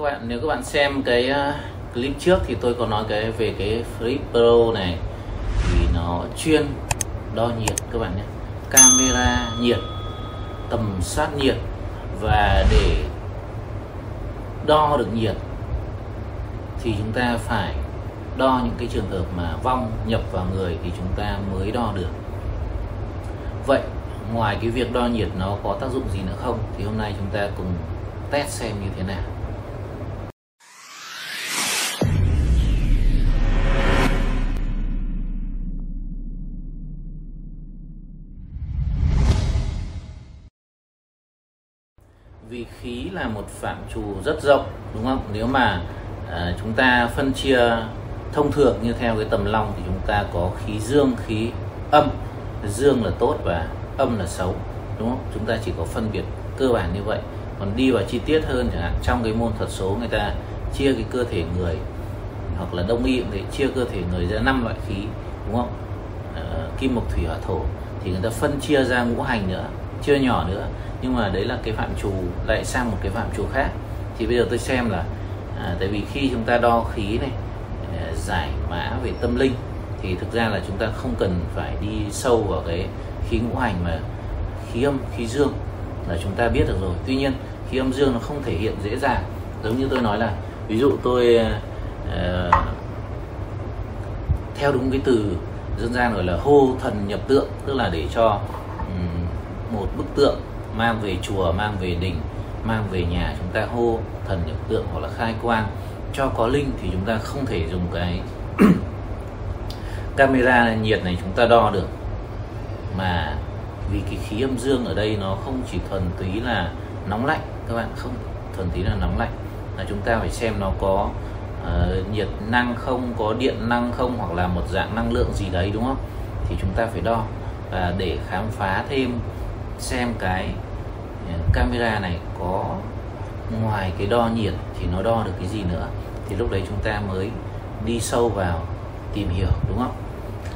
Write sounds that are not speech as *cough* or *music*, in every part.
các bạn, nếu các bạn xem cái ờ, clip trước thì tôi có nói cái về cái Flip Pro này. Thì nó chuyên đo nhiệt các bạn nhé. Camera nhiệt, tầm soát nhiệt và để đo được nhiệt thì chúng ta phải đo những cái trường hợp mà vong nhập vào người thì chúng ta mới đo được. Vậy, ngoài cái việc đo nhiệt nó có tác dụng gì nữa không? Thì hôm nay chúng ta cùng test xem như thế nào. Là một phạm trù rất rộng đúng không? Nếu mà à, chúng ta phân chia thông thường như theo cái tầm long thì chúng ta có khí dương khí âm. Dương là tốt và âm là xấu đúng không? Chúng ta chỉ có phân biệt cơ bản như vậy. Còn đi vào chi tiết hơn chẳng hạn trong cái môn thuật số người ta chia cái cơ thể người hoặc là đông y cũng thế chia cơ thể người ra năm loại khí đúng không? À, kim mộc thủy hỏa thổ. Thì người ta phân chia ra ngũ hành nữa chưa nhỏ nữa nhưng mà đấy là cái phạm trù lại sang một cái phạm trù khác. Thì bây giờ tôi xem là à, tại vì khi chúng ta đo khí này à, giải mã về tâm linh thì thực ra là chúng ta không cần phải đi sâu vào cái khí ngũ hành mà khí âm khí dương là chúng ta biết được rồi. Tuy nhiên khí âm dương nó không thể hiện dễ dàng. Giống như tôi nói là ví dụ tôi uh, theo đúng cái từ dân gian gọi là hô thần nhập tượng tức là để cho um, một bức tượng mang về chùa mang về đình mang về nhà chúng ta hô thần nhập tượng hoặc là khai quang. Cho có linh thì chúng ta không thể dùng cái *clears throat* camera nhiệt này chúng ta đo được. Mà vì cái khí âm dương ở đây nó không chỉ thuần túy là nóng lạnh các bạn không thuần túy là nóng lạnh. Là chúng ta phải xem nó có uh, nhiệt năng không có điện năng không hoặc là một dạng năng lượng gì đấy đúng không? Thì chúng ta phải đo và để khám phá thêm xem cái camera này có ngoài cái đo nhiệt thì nó đo được cái gì nữa, thì lúc đấy chúng ta mới đi sâu vào tìm hiểu, đúng không?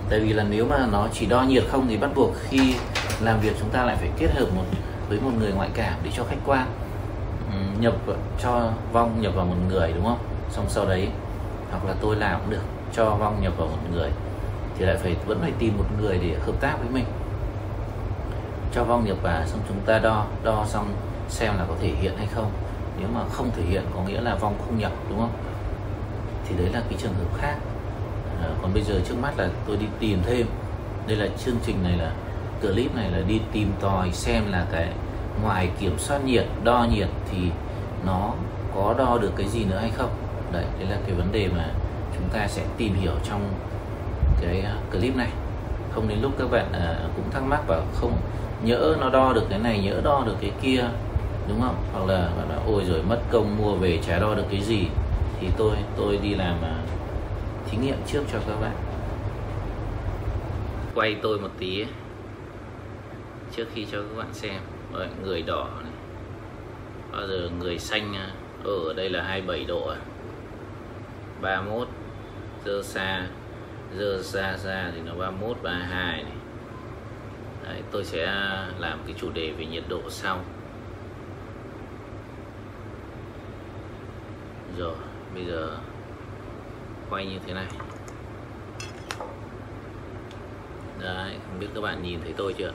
Tại vì là nếu mà nó chỉ đo nhiệt không thì bắt buộc khi làm việc chúng ta lại phải kết hợp một, với một người ngoại cảm để cho khách quan nhập cho vong nhập vào một người, đúng không? Xong sau đấy, hoặc là tôi làm cũng được, cho vong nhập vào một người, thì lại phải, vẫn phải tìm một người để hợp tác với mình cho vong nhập vào xong chúng ta đo đo xong xem là có thể hiện hay không. Nếu mà không thể hiện có nghĩa là vong không nhập đúng không? Thì đấy là cái trường hợp khác. À, còn bây giờ trước mắt là tôi đi tìm thêm. Đây là chương trình này là clip này là đi tìm tòi xem là cái ngoài kiểm soát nhiệt đo nhiệt thì nó có đo được cái gì nữa hay không. Đấy đấy là cái vấn đề mà chúng ta sẽ tìm hiểu trong cái ờ, clip này không đến lúc các bạn à, cũng thắc mắc và không nhỡ nó đo được cái này nhỡ đo được cái kia đúng không? Hoặc là bạn nói ôi rồi mất công mua về chả đo được cái gì. Thì tôi tôi đi làm à, thí nghiệm trước cho các bạn. Quay tôi một tí ấy. trước khi cho các bạn xem. Rồi, người đỏ này. Bao giờ người xanh à, ở đây là 27 độ à. 31 dơ xa dơ xa xa thì nó 31 32 này. Đấy, tôi sẽ làm cái chủ đề về nhiệt độ sau. Rồi bây giờ quay như thế này. Đấy không biết các bạn nhìn thấy tôi chưa?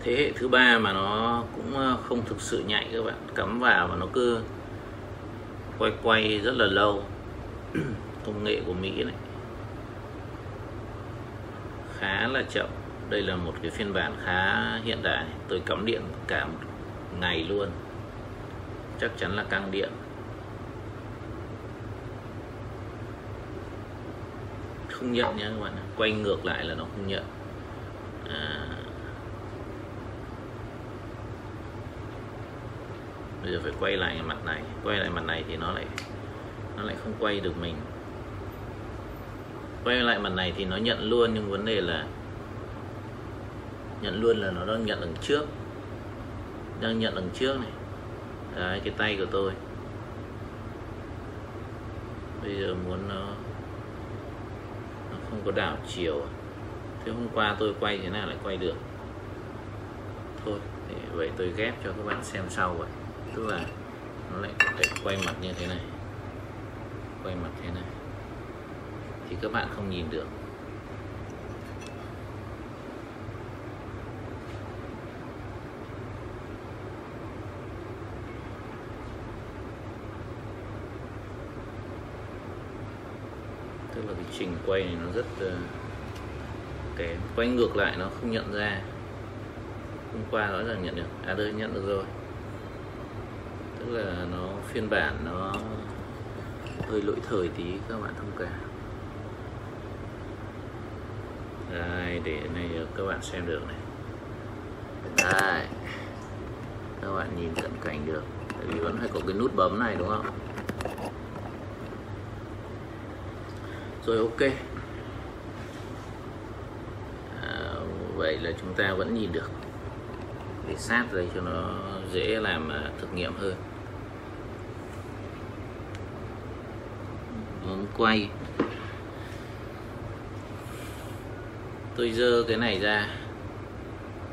Thế hệ thứ ba mà nó cũng ờ, không thực sự nhạy các bạn. Cắm vào và nó cứ quay quay rất là lâu. *clears throat* Công nghệ của Mỹ này. Khá là chậm. Đây là một cái phiên bản khá hiện đại. Tôi cắm điện cả một ngày luôn. Chắc chắn là căng điện. Không nhận nha các bạn quay ngược lại là nó không nhận. À, bây giờ phải quay lại mặt này. Quay lại mặt này thì nó lại nó lại không quay được mình. Quay lại mặt này thì nó nhận luôn nhưng vấn đề là, nhận luôn là nó đang nhận đằng trước. Đang nhận đằng trước này. Đấy, cái tay của tôi. Bây giờ muốn nó nó không có đảo chiều à? thế hôm qua tôi quay thế nào lại quay được? Thôi vậy tôi ghép cho các bạn xem sau vậy tức là nó lại phải quay mặt như thế này. Quay mặt thế này. Thì các bạn không nhìn được. Tức là cái trình quay này nó rất uh, kém. Quay ngược lại nó không nhận ra. Hôm qua rõ ràng nhận được. À đây nhận được rồi tức là nó phiên bản nó hơi lỗi thời tí các bạn thông cảm. Đây để này các bạn xem được này. Đây các bạn nhìn cận cảnh được. Tại vì vẫn phải có cái nút bấm này đúng không? Rồi ok. À, vậy là chúng ta vẫn nhìn được. Để sát đây cho nó dễ làm à, thực nghiệm hơn muốn quay. Tôi dơ cái này ra.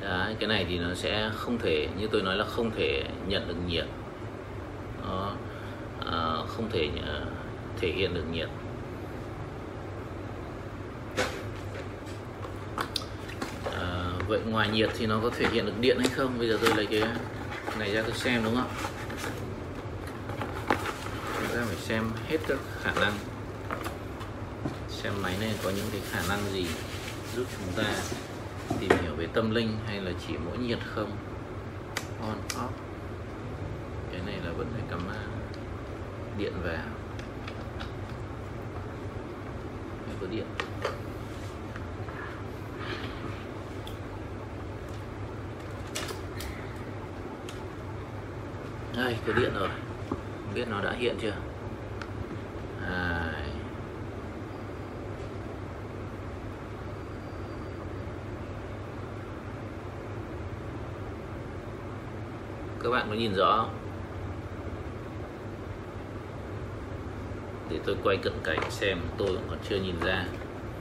Đấy, cái này thì nó sẽ không thể như tôi nói là không thể nhận được nhiệt. Nó à, không thể à, thể hiện được nhiệt. À, vậy ngoài nhiệt thì nó có thể hiện được điện hay không? Bây giờ tôi lấy cái này ra tôi xem đúng không? Chúng ta phải xem hết các khả năng xem máy này có những cái khả năng gì? Giúp chúng ta tìm hiểu về tâm linh hay là chỉ mỗi nhiệt không? On, off. Cái này là vẫn phải cắm điện vào. Phải có điện. Đây có điện rồi. Không biết nó đã hiện chưa à, các bạn có nhìn rõ không? để tôi quay cận cảnh xem tôi cũng còn chưa nhìn ra.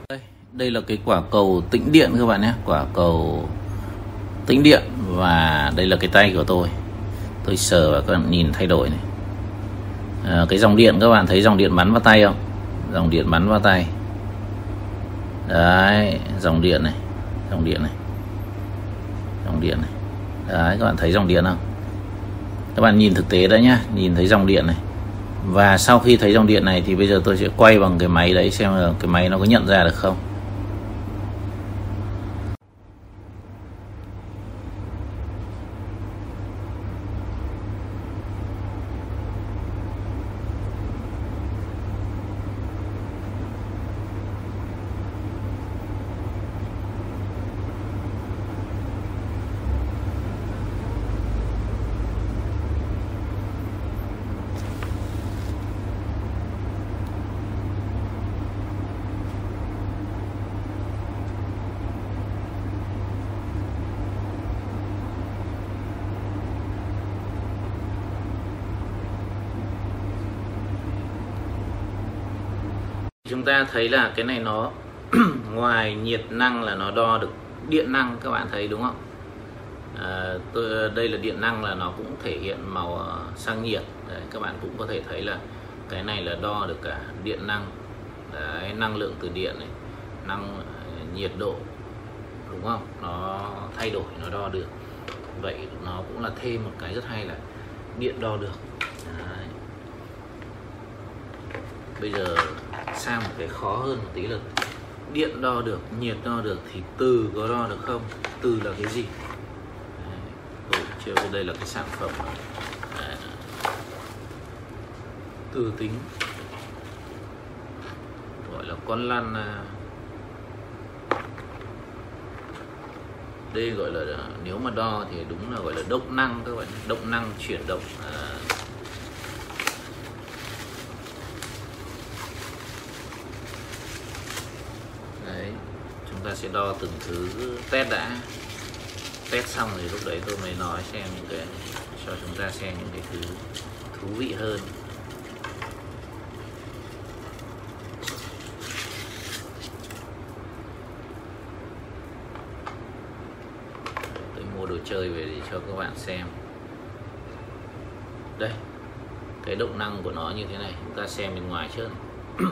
Đây, đây là cái quả cầu tĩnh điện các bạn nhé. Quả cầu tĩnh điện và đây là cái tay của tôi. Tôi sờ và các bạn nhìn thay đổi này. À, cái dòng điện các bạn thấy dòng điện bắn vào tay không? Dòng điện bắn vào tay. Đấy dòng điện này dòng điện này. Dòng điện này. Đấy các bạn thấy dòng điện không? Các bạn nhìn thực tế đã nhá, nhìn thấy dòng điện này. Và sau khi thấy dòng điện này thì bây giờ tôi sẽ quay bằng cái máy đấy xem là cái máy nó có nhận ra được không. Chúng ta thấy là cái này nó *clears throat* ngoài nhiệt năng là nó đo được điện năng các bạn thấy đúng không? À, tôi, đây là điện năng là nó cũng thể hiện màu ờ, sang nhiệt. Đấy, các bạn cũng có thể thấy là cái này là đo được cả điện năng. Đấy, năng lượng từ điện này năng ờ, nhiệt độ đúng không? Nó thay đổi nó đo được. Vậy nó cũng là thêm một cái rất hay là điện đo được. Đấy bây giờ sang một cái khó hơn một tí là điện đo được nhiệt đo được thì từ có đo được không từ là cái gì Đấy. chưa đây là cái sản phẩm Đấy. À, từ tính gọi là con lăn à, đây gọi là à, nếu mà đo thì đúng là gọi là động năng các bạn động năng chuyển động à, ta sẽ đo từng thứ test đã. Test xong thì lúc đấy tôi mới nói xem những cái, cho chúng ta xem những cái thứ thú vị hơn. Tôi mua đồ chơi về để cho các bạn xem. Đây, cái động năng của nó như thế này, chúng ta xem bên ngoài trước. *clears throat*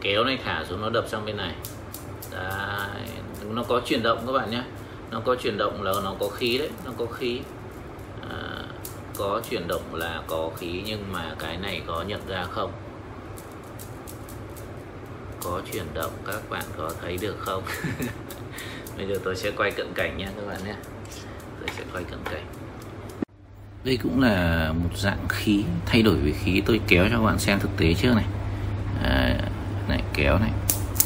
Kéo này thả xuống, nó đập sang bên này. Đấy nó có chuyển động các bạn nhé. Nó có chuyển động là nó có khí đấy nó có khí. À, có chuyển động là có khí nhưng mà cái này có nhận ra không? Có chuyển động các bạn có thấy được không? *laughs* Bây giờ tôi sẽ quay cận cảnh nha các bạn nhé. Tôi sẽ quay cận cảnh. Đây cũng là một dạng khí thay đổi về khí. Tôi kéo cho các bạn xem thực tế trước này. À, này kéo này.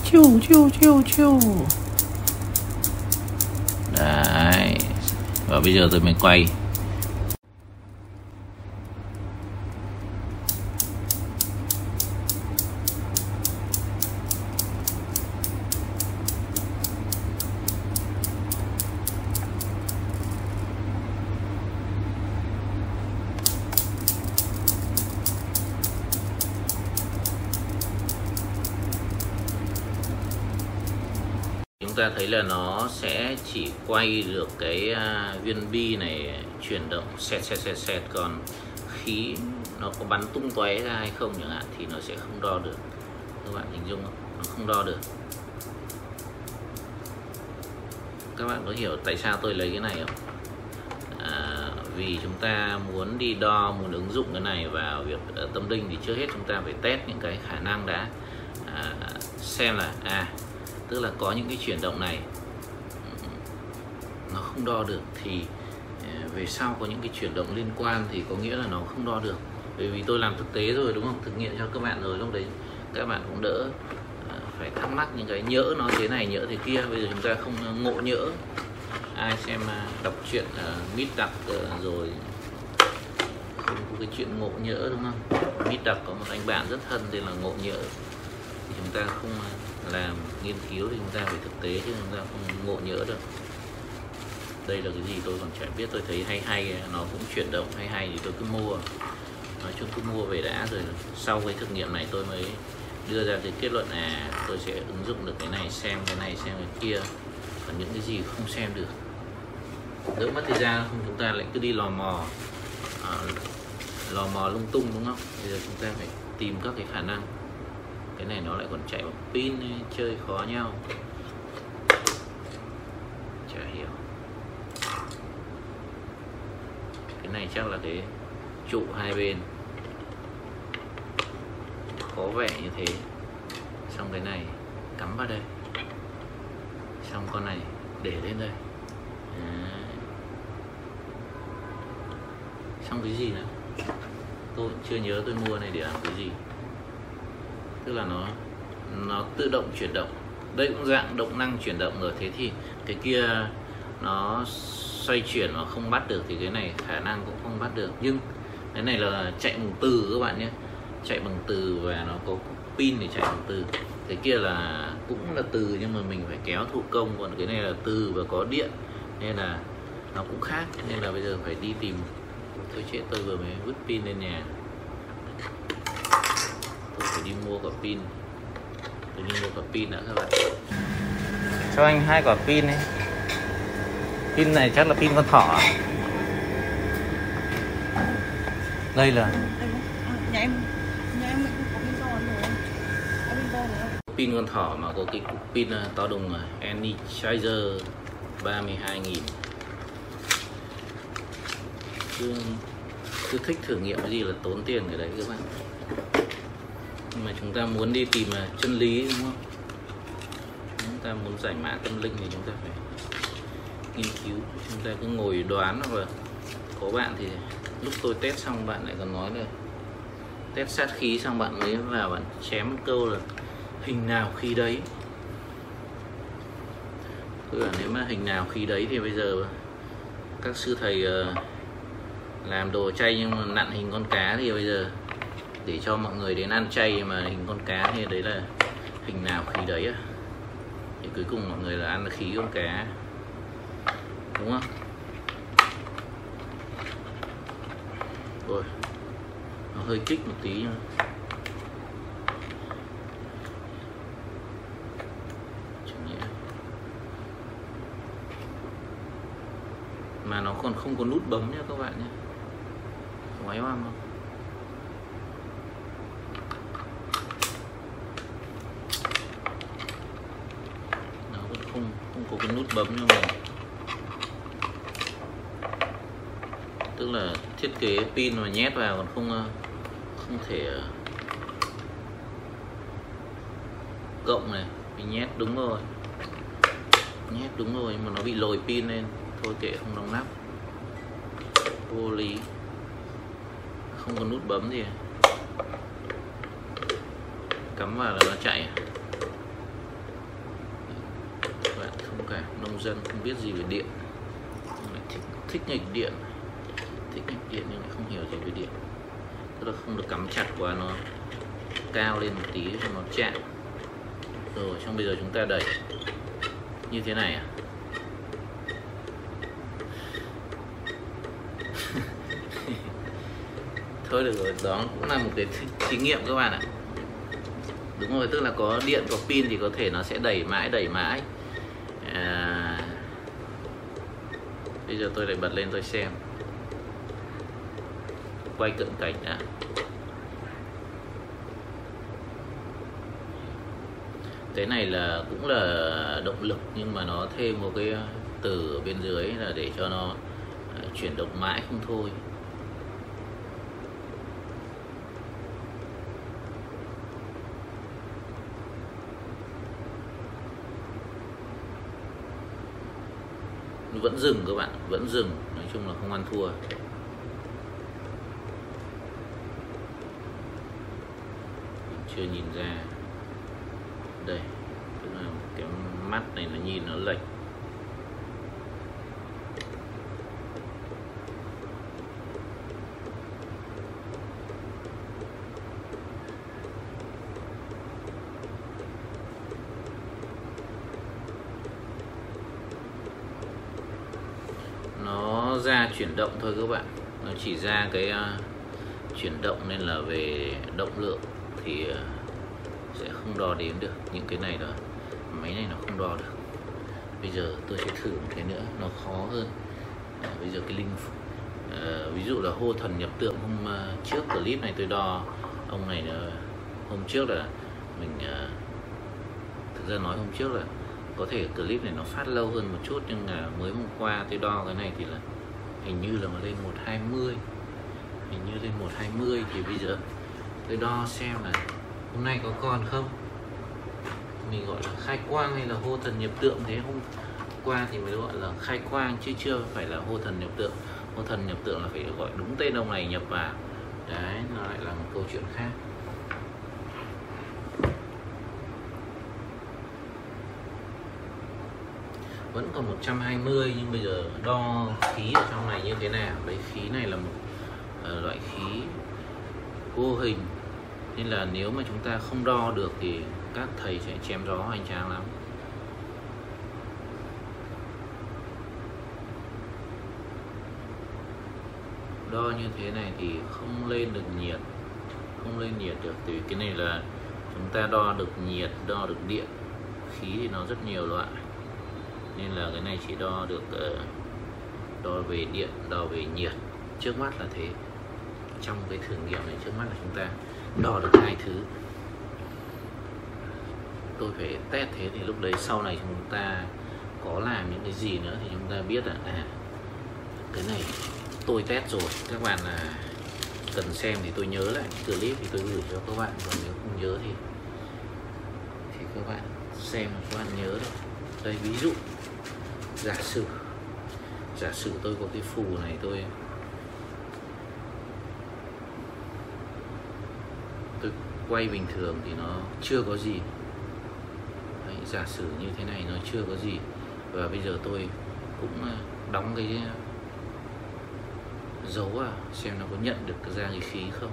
Chiu chiu chiu chiu. Và bây giờ tôi mới quay. Chúng ta thấy là nó sẽ chỉ quay được cái à, viên bi này chuyển động xẹt xẹt xẹt xẹt. Còn khí nó có bắn tung tóe ra hay không chẳng hạn thì nó sẽ không đo được. Các bạn hình dung không? Nó không đo được. Các bạn có hiểu tại sao tôi lấy cái này không? À, vì chúng ta muốn đi đo muốn ứng dụng cái này vào việc ờ, tâm linh thì trước hết chúng ta phải test những cái khả năng đã à, xem là à tức là có những cái chuyển động này. Nó không đo được thì ờ, về sau có những cái chuyển động liên quan thì có nghĩa là nó không đo được. Bởi vì tôi làm thực tế rồi đúng không? Thực nghiệm cho các bạn rồi lúc đấy các bạn cũng đỡ ờ, phải thắc mắc những cái nhỡ nó thế này nhỡ thế kia. Bây giờ chúng ta không ờ, ngộ nhỡ. Ai xem à, đọc truyện uh, mít đặc uh, rồi không có cái chuyện ngộ nhỡ đúng không? Mít đặc có một anh bạn rất thân tên là ngộ nhỡ. Thì chúng ta không à, làm nghiên cứu thì chúng ta phải thực tế chứ chúng ta không ngộ nhỡ được. Đây là cái gì tôi còn chả biết tôi thấy hay hay nó cũng chuyển động hay hay thì tôi cứ mua. Nói chung cứ mua về đã rồi sau cái thực nghiệm này tôi mới đưa ra cái kết luận là tôi sẽ ứng dụng được cái này xem cái này xem cái kia. Còn những cái gì không xem được. Đỡ mất thời gian không chúng ta lại cứ đi lò mò. À, lò mò lung tung đúng không? Bây giờ chúng ta phải tìm các cái khả năng cái này nó lại còn chạy bằng pin chơi khó nhau. Chả hiểu. Cái này chắc là cái trụ hai bên. Có vẻ như thế. Xong cái này, cắm vào đây. Xong con này, để lên đây. À. xong cái gì nữa? Tôi chưa nhớ tôi mua này để làm cái gì tức là nó nó tự động chuyển động. Đây cũng dạng động năng chuyển động rồi. Thế thì cái kia nó xoay chuyển mà không bắt được thì cái này khả năng cũng không bắt được. Nhưng cái này là chạy bằng từ các bạn nhé. Chạy bằng từ và nó có pin để chạy bằng từ. Cái kia là cũng là từ nhưng mà mình phải kéo thủ công. Còn cái này là từ và có điện. Nên là nó cũng khác. Nên là bây giờ phải đi tìm. Tôi chết, tôi vừa mới vứt pin lên nhà tôi phải đi mua quả pin. Tôi đi mua quả pin đã các bạn. Cho anh hai quả pin ấy pin này chắc là pin con thỏ. Đây là nhà em nhà em cũng có pin to pin con thỏ mà có cái pin à, to đùng Energizer 32.000 cứ, cứ thích thử nghiệm cái gì là tốn tiền cái đấy các bạn nhưng mà chúng ta muốn đi tìm là chân lý, đúng không? Chúng ta muốn giải mã tâm linh thì chúng ta phải nghiên cứu. Chúng ta cứ ngồi đoán hoặc là có bạn thì lúc tôi test xong bạn lại còn nói là test sát khí xong bạn mới vào bạn chém một câu là hình nào khi đấy. Tức là nếu mà hình nào khi đấy thì bây giờ các sư thầy ờ, làm đồ chay nhưng mà nặn hình con cá thì bây giờ để cho mọi người đến ăn chay mà hình con cá thì đấy là hình nào khi đấy á. Thì cuối cùng mọi người là ăn khí con cá. Đúng không? Rồi nó hơi kích một tí nhưng mà nó còn không có nút bấm nha các bạn nhé ngoái hoang không nó vẫn không có cái nút bấm cho mình tức là thiết kế pin mà nhét vào còn không ờ, không thể ờ, cộng này, mình nhét đúng rồi. Nhét đúng rồi nhưng mà nó bị lồi pin lên. Thôi kệ, không đóng nắp. Vô lý. Không có nút bấm gì. Cắm vào là nó chạy à? các bạn không cả nông dân không biết gì về điện. Thích, thích nghịch điện. Thích nghịch điện nhưng lại không hiểu gì về điện. Tức là không được cắm chặt quá nó cao lên một tí cho nó chạm. Rồi xong bây giờ chúng ta đẩy. Như thế này à? *laughs* Thôi được rồi đó cũng là một cái thí nghiệm các bạn ạ. Đúng rồi tức là có điện có pin thì có thể nó sẽ đẩy mãi đẩy mãi à, bây giờ tôi lại bật lên tôi xem. Quay cận cảnh đã. Cái này là cũng là động lực nhưng mà nó thêm một cái từ ở bên dưới là để cho nó à, chuyển động mãi không thôi. Vẫn dừng các bạn, vẫn dừng. Nói chung là không ăn thua. Chưa nhìn ra. Đây tức là cái mắt này nó nhìn nó lệch nó ra chuyển động thôi các bạn. Nó chỉ ra cái uh, chuyển động nên là về động lượng thì uh, sẽ không đo đếm được những cái này đó máy này nó không đo được. Bây giờ tôi sẽ thử một cái nữa nó khó hơn. À, bây giờ cái link à, ví dụ là hô thần nhập tượng hôm uh, trước clip này tôi đo ông này uh, hôm trước là mình uh, thực ra nói hôm trước là có thể clip này nó phát lâu hơn một chút nhưng là mới hôm qua tôi đo cái này thì là hình như là lên 120 hình như lên 120 thì bây giờ tôi đo xem là hôm nay có còn không. Mình gọi là khai quang hay là hô thần nhập tượng thế, hôm qua thì mới gọi là khai quang chứ chưa phải là hô thần nhập tượng. Hô thần nhập tượng là phải gọi đúng tên ông này nhập vào. Đấy, nó lại là một câu chuyện khác. Vẫn còn 120 nhưng bây giờ đo khí ở trong này như thế nào? Đấy khí này là một uh, loại khí vô hình. Nên là nếu mà chúng ta không đo được thì các thầy sẽ chém gió hoành tráng lắm. Đo như thế này thì không lên được nhiệt không lên nhiệt được vì cái này là chúng ta đo được nhiệt đo được điện. Khí thì nó rất nhiều loại nên là cái này chỉ đo được ờ, đo về điện, đo về nhiệt trước mắt là thế. Trong cái thử nghiệm này trước mắt là chúng ta đo được hai thứ. Tôi phải test thế thì lúc đấy sau này chúng ta có làm những cái gì nữa thì chúng ta biết là à cái này tôi test rồi, các bạn là cần xem thì tôi nhớ lại, clip thì tôi gửi cho các bạn, còn nếu không nhớ thì thì các bạn xem, các bạn nhớ đấy. Đây, ví dụ giả sử giả sử tôi có cái phù này tôi tôi quay bình thường thì nó chưa có gì. Đấy, giả sử như thế này nó chưa có gì. Và bây giờ tôi cũng ờ, đóng cái dấu à xem nó có nhận được ra cái khí không.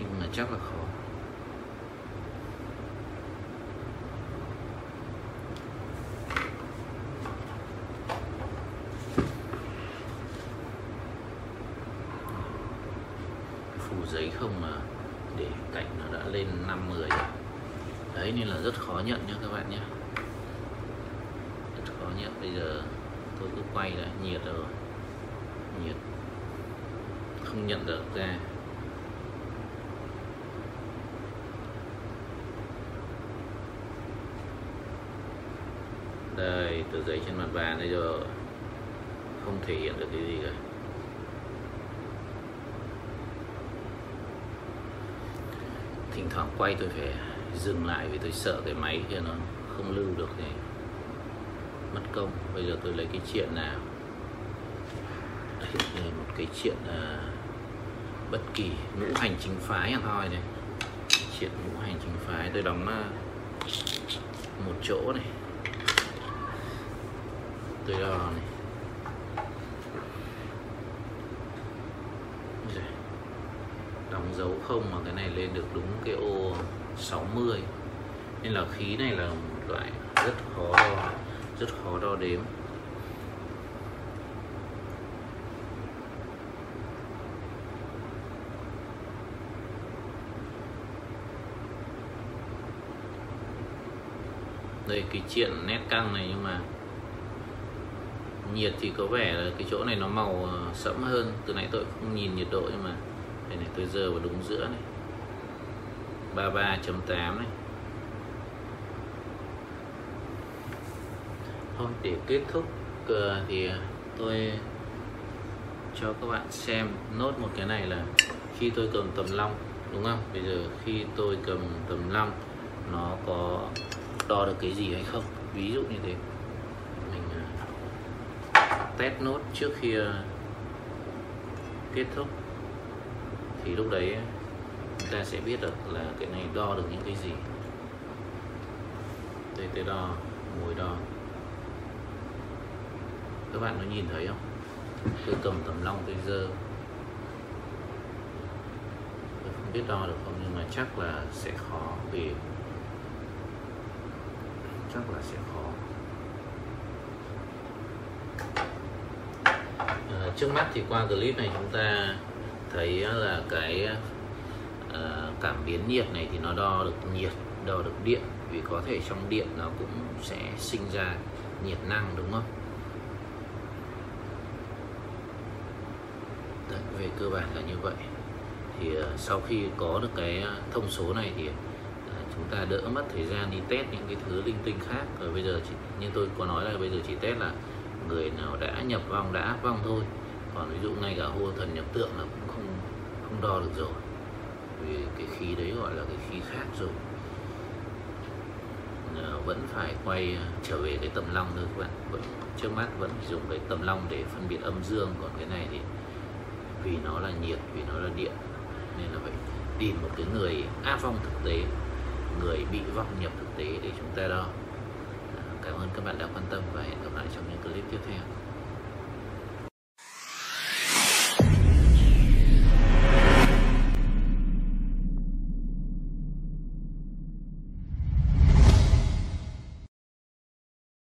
Nhưng mà chắc là khó. Phủ giấy không mà để cạnh nó đã lên 5 10 đấy, nên là rất khó nhận nha các bạn nhé. Rất khó nhận. Bây giờ tôi cứ quay lại, nhiệt rồi. Nhiệt. Không nhận được ra. Đây, tờ giấy trên mặt bàn đây rồi. Không thể hiện được cái gì cả. Thỉnh thoảng quay tôi phải dừng lại vì tôi sợ cái máy kia nó không lưu được thì mất công. Bây giờ tôi lấy cái chuyện nào đây là một cái chuyện uh, bất kỳ ngũ hành chính phái thôi này. Chuyện ngũ hành chính phái tôi đóng uh, một chỗ này. Tôi đo này Đây đóng dấu không mà cái này lên được đúng cái ô 60 nên là khí này là một loại rất khó đo, rất khó đo đếm. Đây, cái chuyện nét căng này nhưng mà nhiệt thì có vẻ là cái chỗ này nó màu ờ, sẫm hơn. Từ nãy tôi không nhìn nhiệt độ nhưng mà đây này tôi giờ vào đúng giữa này. 33.8 này. Thôi, để kết thúc ờ, thì tôi cho các bạn xem nốt một cái này là khi tôi cầm tầm long, đúng không? Bây giờ khi tôi cầm tầm long, nó có đo được cái gì hay không? Ví dụ như thế. Mình ờ, test nốt trước khi ờ, kết thúc thì lúc đấy chúng ta sẽ biết được là cái này đo được những cái gì. Đây tôi đo mùi đo. Các bạn có nhìn thấy không? Tôi cầm tầm long tôi dơ. Tôi không biết đo được không nhưng mà chắc là sẽ khó vì chắc là sẽ khó. À, trước mắt thì qua clip này chúng ta thấy là cái ờ, cảm biến nhiệt này thì nó đo được nhiệt đo được điện. Vì có thể trong điện nó cũng sẽ sinh ra nhiệt năng đúng không? Đấy, về cơ bản là như vậy. Thì ờ, sau khi có được cái ờ, thông số này thì chúng ta đỡ mất thời gian đi test những cái thứ linh tinh khác. Rồi bây giờ chỉ, như tôi có nói là bây giờ chỉ test là người nào đã nhập vong đã áp vong thôi. Còn ví dụ ngay cả hô thần nhập tượng là cũng không đo được rồi. Vì cái khí đấy gọi là cái khí khác rồi. À, vẫn phải quay ờ, trở về cái tầm long thôi các bạn. Vẫn trước mắt vẫn dùng cái tầm long để phân biệt âm dương còn cái này thì vì nó là nhiệt vì nó là điện nên là phải tìm một cái người áp vong thực tế người bị vong nhập thực tế để chúng ta đo. Ờ, cảm ơn các bạn đã quan tâm và hẹn gặp lại trong những clip tiếp theo.